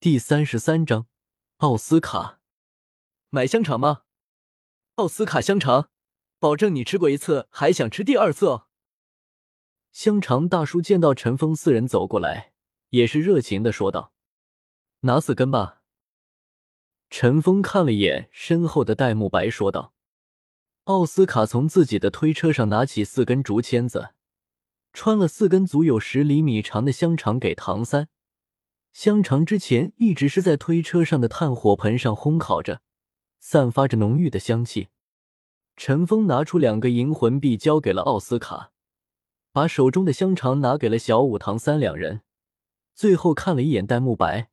第三十三章奥斯卡买香肠吗？奥斯卡香肠，保证你吃过一次还想吃第二次哦。香肠大叔见到陈峰四人走过来，也是热情的说道：“拿四根吧。”陈峰看了眼身后的戴沐白，说道：“奥斯卡从自己的推车上拿起四根竹签子，穿了四根足有十厘米长的香肠给唐三。香肠之前一直是在推车上的炭火盆上烘烤着，散发着浓郁的香气。”陈峰拿出两个银魂币交给了奥斯卡，把手中的香肠拿给了小五、唐三两人，最后看了一眼戴沐白，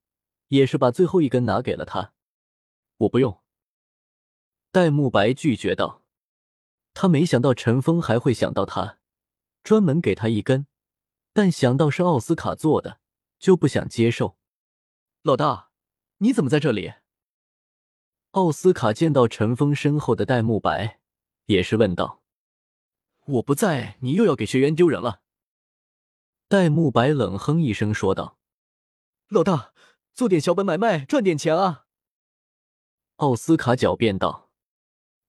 也是把最后一根拿给了他。我不用。戴沐白拒绝道：“他没想到陈峰还会想到他，专门给他一根，但想到是奥斯卡做的，就不想接受。”老大，你怎么在这里？奥斯卡见到陈峰身后的戴沐白，也是问道：“我不在，你又要给学员丢人了？”戴沐白冷哼一声说道：“老大，做点小本买卖，赚点钱啊！”奥斯卡狡辩道：“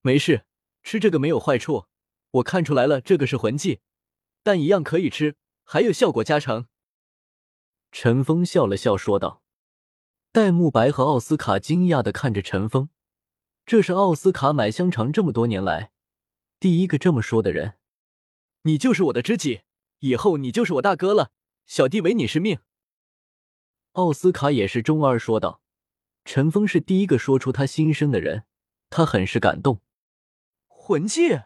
没事，吃这个没有坏处。我看出来了，这个是魂技，但一样可以吃，还有效果加成。”陈峰笑了笑说道。戴沐白和奥斯卡惊讶的看着陈峰，这是奥斯卡买香肠这么多年来第一个这么说的人。你就是我的知己，以后你就是我大哥了，小弟唯你是命。奥斯卡也是中二说道。陈峰是第一个说出他心声的人，他很是感动。魂技，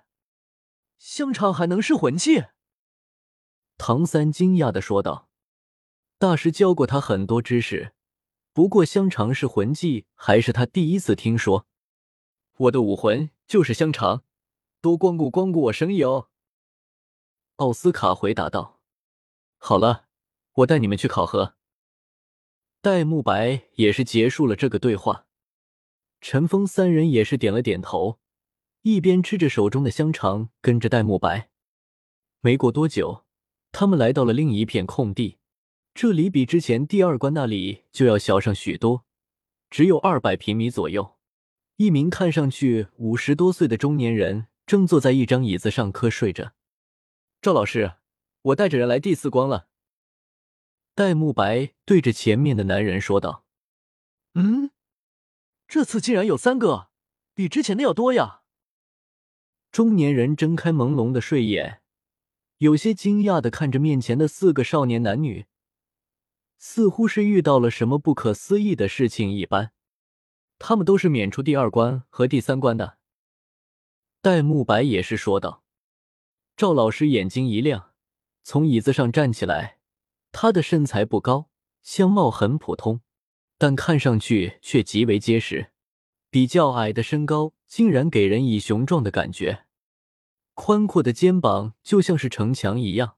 香肠还能是魂技？唐三惊讶的说道。大师教过他很多知识，不过香肠是魂技还是他第一次听说。我的武魂就是香肠，多光顾光顾我生意哦。奥斯卡回答道。好了，我带你们去考核。戴沐白也是结束了这个对话，陈峰三人也是点了点头，一边吃着手中的香肠，跟着戴沐白。没过多久，他们来到了另一片空地，这里比之前第二关那里就要小上许多，只有二百平米左右。一名看上去五十多岁的中年人正坐在一张椅子上瞌睡着。赵老师，我带着人来第四关了。戴沐白对着前面的男人说道：“嗯，这次竟然有三个，比之前的要多呀！”中年人睁开朦胧的睡眼，有些惊讶的看着面前的四个少年男女，似乎是遇到了什么不可思议的事情一般。他们都是免除第二关和第三关的。戴沐白也是说道。赵老师眼睛一亮，从椅子上站起来。他的身材不高，相貌很普通，但看上去却极为结实。比较矮的身高，竟然给人以雄壮的感觉。宽阔的肩膀就像是城墙一样，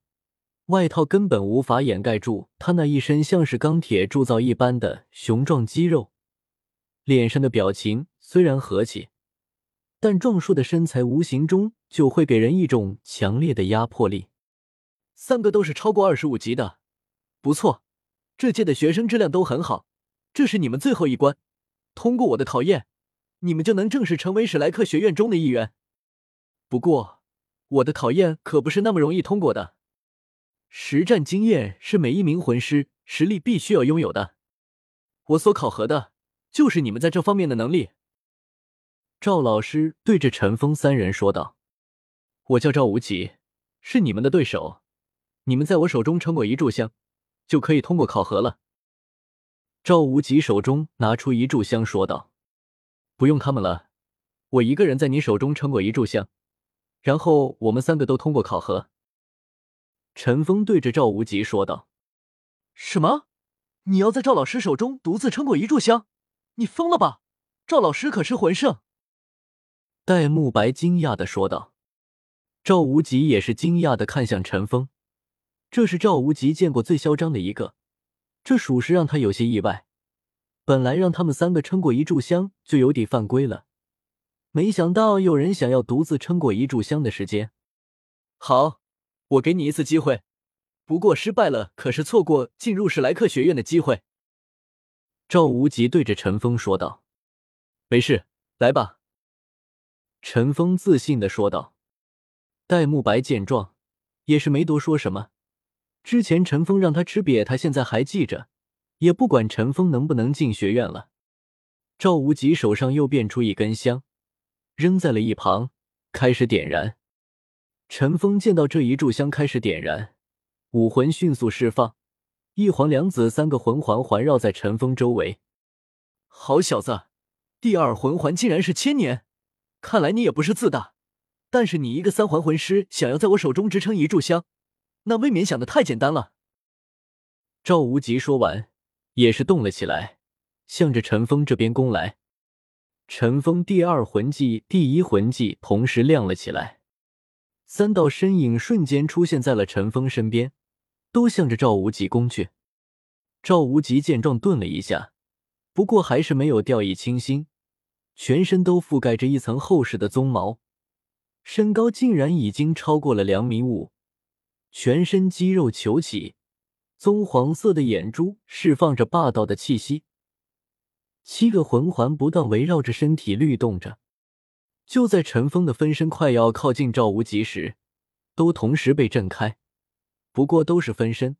外套根本无法掩盖住他那一身像是钢铁铸造一般的雄壮肌肉。脸上的表情虽然和气，但壮硕的身材无形中就会给人一种强烈的压迫力。三个都是超过二十五级的。不错，这届的学生质量都很好。这是你们最后一关，通过我的考验，你们就能正式成为史莱克学院中的一员。不过，我的考验可不是那么容易通过的。实战经验是每一名魂师实力必须要拥有的。我所考核的就是你们在这方面的能力。赵老师对着陈峰三人说道：“我叫赵无极，是你们的对手。你们在我手中撑过一炷香。”就可以通过考核了。赵无极手中拿出一炷香，说道：“不用他们了，我一个人在你手中撑过一炷香，然后我们三个都通过考核。”陈峰对着赵无极说道：“什么？你要在赵老师手中独自撑过一炷香？你疯了吧？赵老师可是魂圣！”戴沐白惊讶的说道。赵无极也是惊讶的看向陈峰。这是赵无极见过最嚣张的一个，这属实让他有些意外。本来让他们三个撑过一炷香就有底犯规了，没想到有人想要独自撑过一炷香的时间。好，我给你一次机会，不过失败了可是错过进入史莱克学院的机会。赵无极对着陈峰说道：“没事，来吧。”陈峰自信的说道。戴沐白见状，也是没多说什么。之前陈峰让他吃瘪，他现在还记着，也不管陈峰能不能进学院了。赵无极手上又变出一根香，扔在了一旁，开始点燃。陈峰见到这一炷香开始点燃，武魂迅速释放，一黄两紫三个魂环环绕在陈峰周围。好小子，第二魂环竟然是千年，看来你也不是自大。但是你一个三环魂师，想要在我手中支撑一炷香，那未免想的太简单了。赵无极说完，也是动了起来。向着陈峰这边攻来，陈峰第二魂技、第一魂技同时亮了起来，三道身影瞬间出现在了陈峰身边，都向着赵无极攻去。赵无极见状顿了一下，不过还是没有掉以轻心，全身都覆盖着一层厚实的鬃毛，身高竟然已经超过了两米五，全身肌肉球起，棕黄色的眼珠释放着霸道的气息。七个魂环不断围绕着身体律动着，就在陈峰的分身快要靠近赵无极时，都同时被震开。不过都是分身，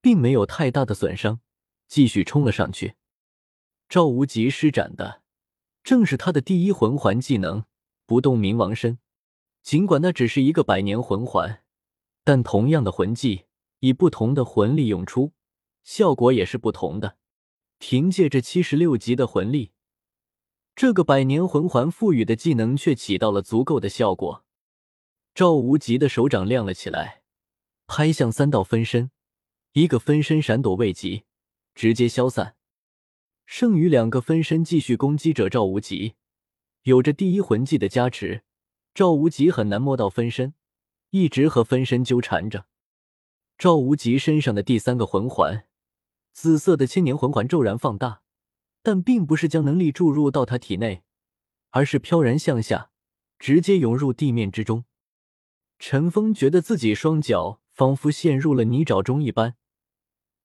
并没有太大的损伤，继续冲了上去。赵无极施展的正是他的第一魂环技能——不动冥王身。尽管那只是一个百年魂环，但同样的魂技，以不同的魂力涌出，效果也是不同的。凭借着七十六级的魂力，这个百年魂环赋予的技能却起到了足够的效果。赵无极的手掌亮了起来，拍向三道分身，一个分身闪躲未及，直接消散。剩余两个分身继续攻击着赵无极。有着第一魂技的加持，赵无极很难摸到分身，一直和分身纠缠着。赵无极身上的第三个魂环。紫色的千年魂环骤然放大，但并不是将能力注入到他体内，而是飘然向下，直接涌入地面之中。陈峰觉得自己双脚仿佛陷入了泥沼中一般，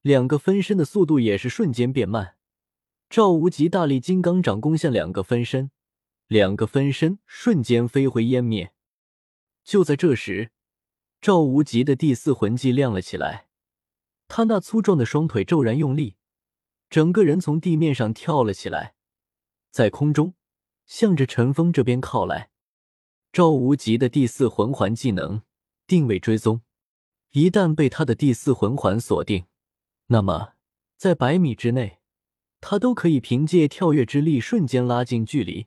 两个分身的速度也是瞬间变慢。赵无极大力金刚掌攻向两个分身，两个分身瞬间飞灰烟灭。就在这时，赵无极的第四魂技亮了起来。他那粗壮的双腿骤然用力，整个人从地面上跳了起来，在空中向着陈峰这边靠来。赵无极的第四魂环技能定位追踪，一旦被他的第四魂环锁定，那么在百米之内，他都可以凭借跳跃之力瞬间拉近距离。